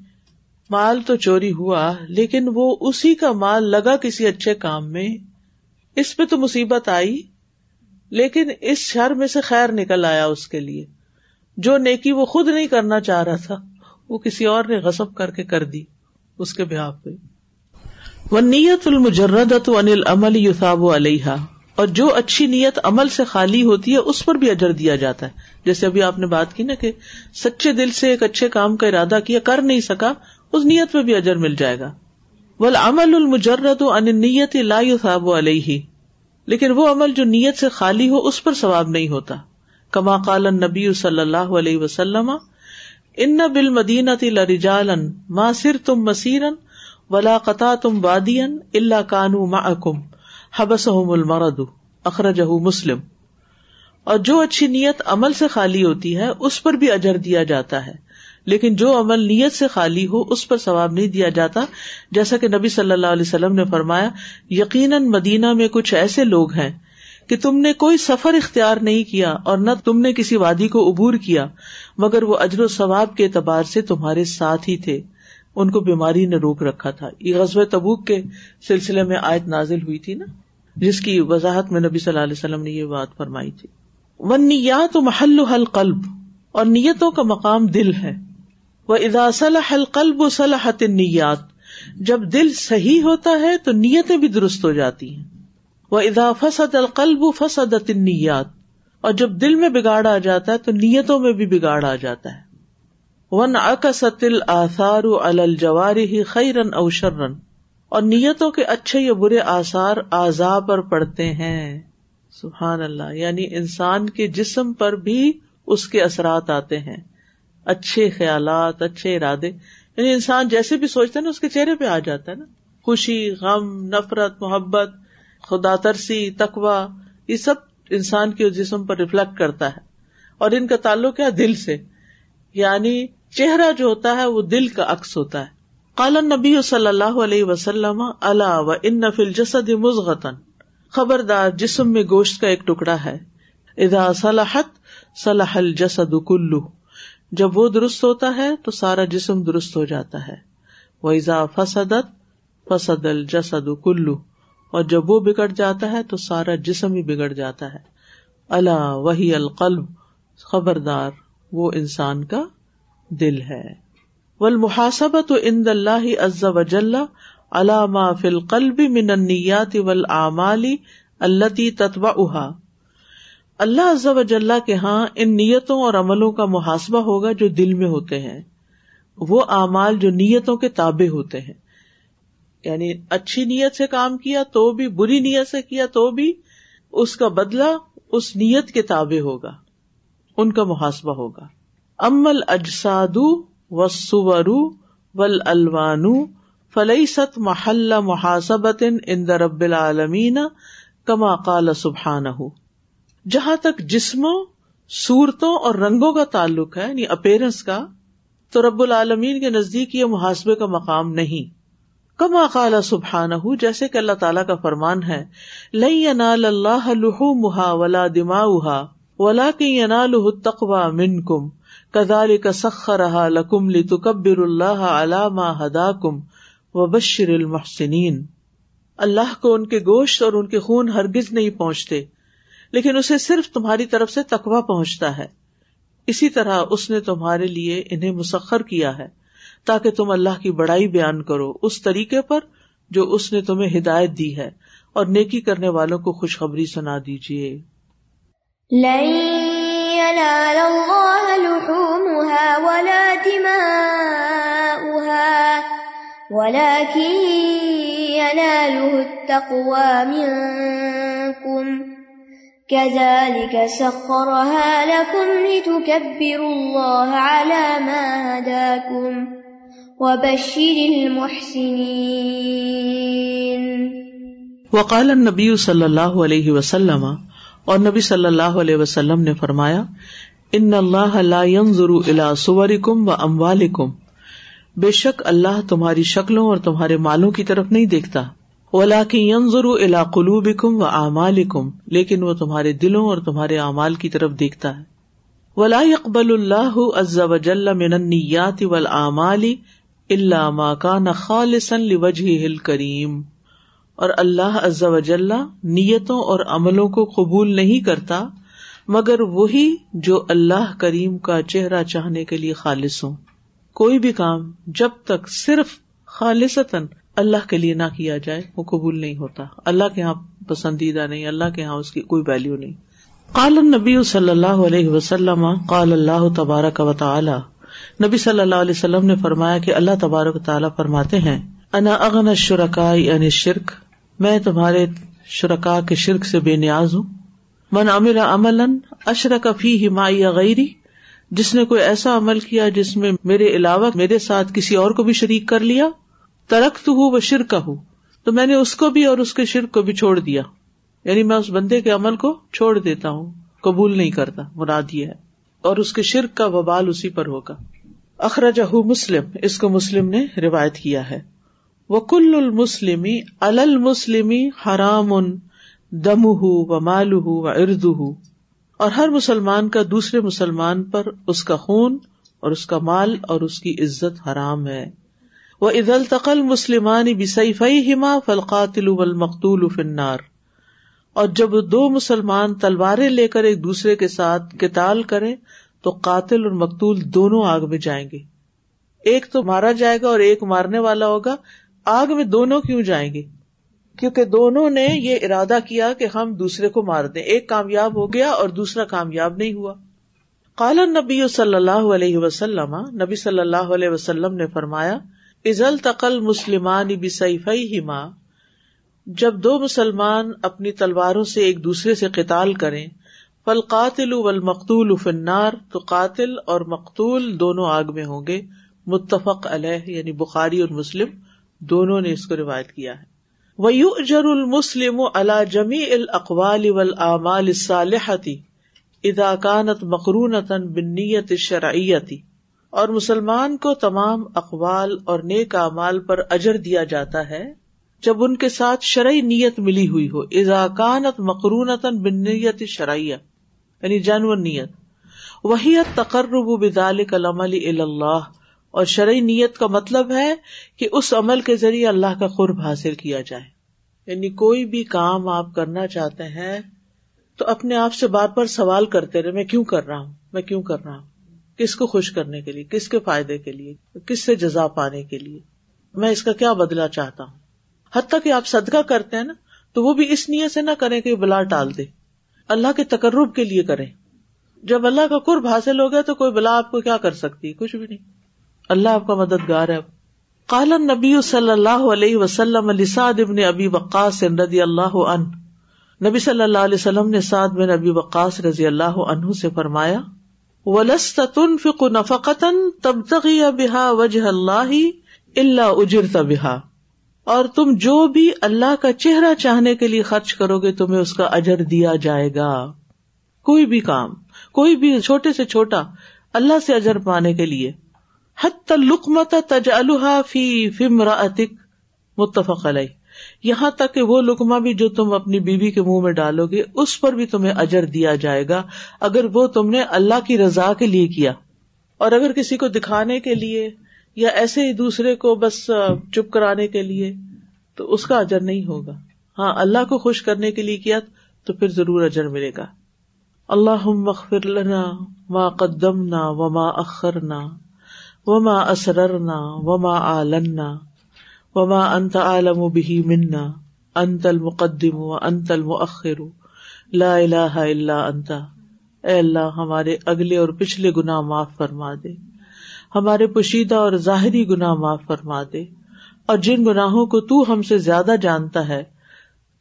مال تو چوری ہوا، لیکن وہ اسی کا مال لگا کسی اچھے کام میں۔ اس پہ تو مصیبت آئی، لیکن اس شر میں سے خیر نکل آیا اس کے لیے۔ جو نیکی وہ خود نہیں کرنا چاہ رہا تھا، وہ کسی اور نے غصب کر کے کر دی، اس کے بہاف پہ۔ وہ نیت المجرد انل عمل یوساب علیہ اور جو اچھی نیت عمل سے خالی ہوتی ہے، اس پر بھی اجر دیا جاتا ہے۔ جیسے ابھی آپ نے بات کی نا کہ سچے دل سے ایک اچھے کام کا ارادہ کیا، کر نہیں سکا، اس نیت پہ بھی اجر مل جائے گا۔ بول عمل المجرد ان نیت لا یوساب علیہ لیکن وہ عمل جو نیت سے خالی ہو، اس پر ثواب نہیں ہوتا۔ کما قال نبی صلی اللہ علیہ وسلم ان بل مدینہ لرجالن ماں سر تم مسیرن ولا قطع تم بادین اللہ کانو محکم حبس المرد اخرج مسلم۔ اور جو اچھی نیت عمل سے خالی ہوتی ہے، اس پر بھی اجر دیا جاتا ہے۔ لیکن جو عمل نیت سے خالی ہو، اس پر ثواب نہیں دیا جاتا۔ جیسا کہ نبی صلی اللہ علیہ وسلم نے فرمایا، یقیناً مدینہ میں کچھ ایسے لوگ ہیں کہ تم نے کوئی سفر اختیار نہیں کیا اور نہ تم نے کسی وادی کو عبور کیا، مگر وہ اجر و ثواب کے اعتبار سے تمہارے ساتھ ہی تھے۔ ان کو بیماری نے روک رکھا تھا۔ یہ غزب تبوک کے سلسلے میں آیت نازل ہوئی تھی نا؟ جس کی وضاحت میں نبی صلی اللہ علیہ وسلم نے یہ بات فرمائی تھی۔ ون نیات و محل حل قلب اور نیتوں کا مقام دل ہے۔ وہ ادا صلاح القلب و صلاحت نیات جب دل صحیح ہوتا ہے تو نیتیں بھی درست ہو جاتی ہیں۔ وہ ادا فسد القلب فسد نیات اور جب دل میں بگاڑ آ جاتا ہے تو نیتوں میں بھی بگاڑ آ جاتا ہے۔ ون اکثل آثار الجواری خیرن او شرن اور نیتوں کے اچھے یا برے آثار اعضا پر پڑتے ہیں۔ سبحان اللہ یعنی انسان کے جسم پر بھی اس کے اثرات آتے ہیں۔ اچھے خیالات، اچھے ارادے۔ یعنی انسان جیسے بھی سوچتے نا، اس کے چہرے پہ آ جاتا ہے نا۔ خوشی، غم، نفرت، محبت، خدا ترسی تقوا یہ سب انسان کے جسم پر ریفلیکٹ کرتا ہے۔ اور ان کا تعلق ہے دل سے۔ یعنی چہرہ جو ہوتا ہے، وہ دل کا عکس ہوتا ہے۔ کالن نبی صلی اللہ علیہ وسلم اللہ و ان نفل جسد مزغتن خبردار، جسم میں گوشت کا ایک ٹکڑا ہے۔ ادا صلاحت صلاح الجسد کلو جب وہ درست ہوتا ہے، تو سارا جسم درست ہو جاتا ہے۔ وہ ایزا فسدت، فسد الجسد کلو اور جب وہ بگڑ جاتا ہے، تو سارا جسم ہی بگڑ جاتا ہے۔ اللہ وہی القلب۔ خبردار، وہ انسان کا دل ہے۔ ول محاسبت اند اللہ عز وجل علامہ فل قلب من النیات والآمال التي تتبعها اللہ عز وجل کے ہاں ان نیتوں اور عملوں کا محاسبہ ہوگا جو دل میں ہوتے ہیں۔ وہ اعمال جو نیتوں کے تابع ہوتے ہیں۔ یعنی اچھی نیت سے کام کیا تو بھی، بری نیت سے کیا تو بھی، اس کا بدلہ اس نیت کے تابع ہوگا، ان کا محاسبہ ہوگا۔ امل اجساد و ول الوانو فلئی ست محل محاسبت ان رب العالمین کما کال سبحان جہاں تک جسموں، صورتوں اور رنگوں کا تعلق ہے یعنی اپیرنس کا، تو رب العالمین کے نزدیک یہ محاسبے کا مقام نہیں۔ کما قال سبحان جیسے کہ اللہ تعالیٰ کا فرمان ہے لئی انال اللہ محا ولا دما ولا کی انال تقوا من کم کدال کا سخر رہا لکم لکبر اللہ علامہ ہدا کم و بشر المحسنین۔ اللہ کو ان کے گوشت اور ان کے خون ہرگز نہیں پہنچتے، لیکن اسے صرف تمہاری طرف سے تقوا پہنچتا ہے۔ اسی طرح اس نے تمہارے لیے انہیں مسخر کیا ہے، تاکہ تم اللہ کی بڑائی بیان کرو اس طریقے پر جو اس نے تمہیں ہدایت دی ہے، اور نیکی کرنے والوں کو خوشخبری سنا دیجیے كذلك سخرها لكم لتكبروا الله على ما هداكم وبشر المحسنين وقال النبی صلی اللہ علیہ وسلم اور نبی صلی اللہ علیہ وسلم نے فرمایا، ان اللہ لا ينظر الى صوركم و اموالكم بے شک اللہ تمہاری شکلوں اور تمہارے مالوں کی طرف نہیں دیکھتا۔ ولا کی ینظر الا قلوبکم و اعمالکم، لیکن وہ تمہارے دلوں اور تمہارے اعمال کی طرف دیکھتا ہے۔ ولا يقبل اللہ عز وجل من النیات والاعمال الا ما كان خالصا لوجهه الكریم اور اللہ عز وجل نیتوں اور عملوں کو قبول نہیں کرتا، مگر وہی جو اللہ کریم کا چہرہ چاہنے کے لیے خالص ہوں۔ کوئی بھی کام جب تک صرف خالصتاً اللہ کے لیے نہ کیا جائے، وہ قبول نہیں ہوتا۔ اللہ کے یہاں پسندیدہ نہیں، اللہ کے یہاں اس کی کوئی ویلو نہیں۔ قال نبی صلی اللہ علیہ وسلم، قال اللہ تبارک و تعالی۔ نبی صلی اللہ علیہ وسلم نے فرمایا کہ اللہ تبارک و تعالیٰ فرماتے ہیں، انا اغن شرکا یعنی شرک میں تمہارے شرکا کے شرک سے بے نیاز ہوں۔ من امر امل اشرک فی ہمائی غیری، جس نے کوئی ایسا عمل کیا جس میں میرے علاوہ میرے ساتھ کسی اور کو بھی شریک کر لیا۔ ترخت ہوں وہ شرک ہوں تو میں نے اس کو بھی اور اس کے شرک کو بھی چھوڑ دیا۔ یعنی میں اس بندے کے عمل کو چھوڑ دیتا ہوں، قبول نہیں کرتا، مراد یہ ہے۔ اور اس کے شرک کا وبال اسی پر ہوگا۔ اخراجہ مسلم، اس کو مسلم نے روایت کیا ہے۔ وہ کل المسلمی المسلمی حرام ان دم ہُ و مال ہُ و ارد ہُ اور ہر مسلمان کا دوسرے مسلمان پر اس کا خون اور اس کا مال اور اس کی عزت حرام ہے۔ وہ عید التقل مسلمان بسفئی ہما فلقاتل مقتول فنار اور جب دو مسلمان تلواریں لے کر ایک دوسرے کے ساتھ کتال کرے تو قاتل اور مقتول دونوں آگ میں جائیں گے۔ ایک تو مارا جائے گا اور ایک مارنے والا ہوگا۔ آگ میں دونوں کیوں جائیں گے کیونکہ دونوں نے یہ ارادہ کیا کہ ہم دوسرے کو مار دیں۔ ایک کامیاب ہو گیا اور دوسرا کامیاب نہیں ہوا۔ قالن نبی صلی اللہ علیہ وسلم، نبی صلی اللہ علیہ وسلم نے فرمایا ازل تقل مسلمان ہما جب دو مسلمان اپنی تلواروں سے ایک دوسرے سے قتال کریں فل قاتل مقتول فنار تو قاتل اور مقتول دونوں آگ میں ہوں گے۔ متفق علیہ یعنی بخاری اور مسلم۔ دونوں نے اس کو روایت کیا ہے۔ وہ یو اجر المسلم اللہ جمی الاقوال والآمال الصالحتی اذا كانت مقرونة بالنیت الشرعیتی اور مسلمان کو تمام اقوال اور نیک اعمال پر اجر دیا جاتا ہے جب ان کے ساتھ شرعی نیت ملی ہوئی ہو۔ اضاکانت مقرونت بنیت شرعیہ یعنی جانور نیت۔ وہی تقرب بدال کلم اللہ اور شرعی نیت کا مطلب ہے کہ اس عمل کے ذریعے اللہ کا قرب حاصل کیا جائے۔ یعنی کوئی بھی کام آپ کرنا چاہتے ہیں تو اپنے آپ سے بار بار سوال کرتے رہے، میں کیوں کر رہا ہوں؟ میں کیوں کر رہا ہوں؟ کس کو خوش کرنے کے لیے، کس کے فائدے کے لیے، کس سے جزا پانے کے لیے؟ میں اس کا کیا بدلا چاہتا ہوں؟ حتیٰ کہ آپ صدقہ کرتے ہیں نا، تو وہ بھی اس نیت سے نہ کریں کہ بلا ٹال دے۔ اللہ کے تقرب کے لیے کریں۔ جب اللہ کا قرب حاصل ہو گیا تو کوئی بلا آپ کو کیا کر سکتی؟ کچھ بھی نہیں۔ اللہ آپ کا مددگار ہے۔ کالن نبی صلی اللہ علیہ وسلم ابن ابی وقاص رضی اللہ عنہ۔ نبی صلی اللہ علیہ وسلم نے سعد بن ابی وقاص رضی اللہ عنہ سے فرمایا، ولست تنفق نفقتا تبتغي بها وجه الله الا اجرت بها۔ اور تم جو بھی اللہ کا چہرہ چاہنے کے لیے خرچ کرو گے، تمہیں اس کا اجر دیا جائے گا۔ کوئی بھی کام، کوئی بھی چھوٹے سے چھوٹا، اللہ سے اجر پانے کے لیے۔ حت لکمت تج فی فمراتک متفق علیہ. یہاں تک کہ وہ لکما بھی جو تم اپنی بیوی کے منہ میں ڈالو گے، اس پر بھی تمہیں اجر دیا جائے گا، اگر وہ تم نے اللہ کی رضا کے لیے کیا۔ اور اگر کسی کو دکھانے کے لیے یا ایسے ہی دوسرے کو بس چپ کرانے کے لیے، تو اس کا اجر نہیں ہوگا۔ ہاں اللہ کو خوش کرنے کے لیے کیا، تو پھر ضرور اجر ملے گا۔ اللہ مغفر لنا ما قدمنا وما اخرنا۔ وما اسررنا وما آلنا وما انت عالم به منا، انت المقدم و انت المؤخر، لا الہ الا انت۔ اے اللہ، ہمارے اگلے اور پچھلے گناہ معاف فرما دے۔ ہمارے پوشیدہ اور ظاہری گناہ معاف فرما دے۔ اور جن گناہوں کو تو ہم سے زیادہ جانتا ہے،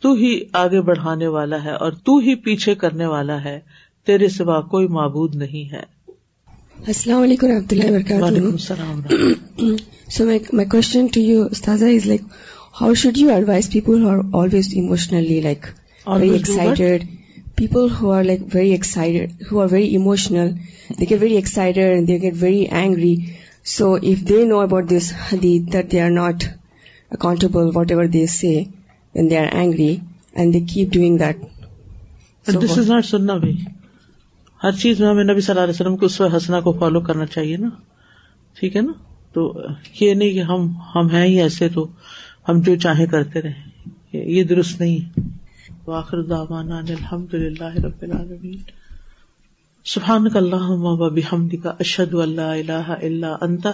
تو ہی آگے بڑھانے والا ہے اور تو ہی پیچھے کرنے والا ہے۔ تیرے سوا کوئی معبود نہیں ہے۔ السلام علیکم رحمۃ اللہ وبرکاتہ۔ ٹو یو استاذ how should you very excited people who are like very excited who are very emotional they get very excited they get very angry so if they know about this that they are not accountable whatever they see and they are angry and they keep doing that this is not سننا بھائی ہر چیز میں ہمیں نبی صلی اللہ علیہ وسلم کو اس حسنا کو فالو کرنا چاہیے نا۔ ٹھیک ہے نا؟ تو یہ نہیں کہ ہم ہم ہیں ہی ایسے تو ہم جو چاہے کرتے رہے یہ درست نہیں۔ ہے واخر دعوانا الحمد للہ رب العالمین۔ سبحانک اللہم و بحمدک، اشہد ان لا الہ الا انت،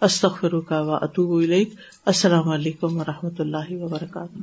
استغفرک و اتوب الیک۔ السلام علیکم و رحمۃ اللہ وبرکاتہ۔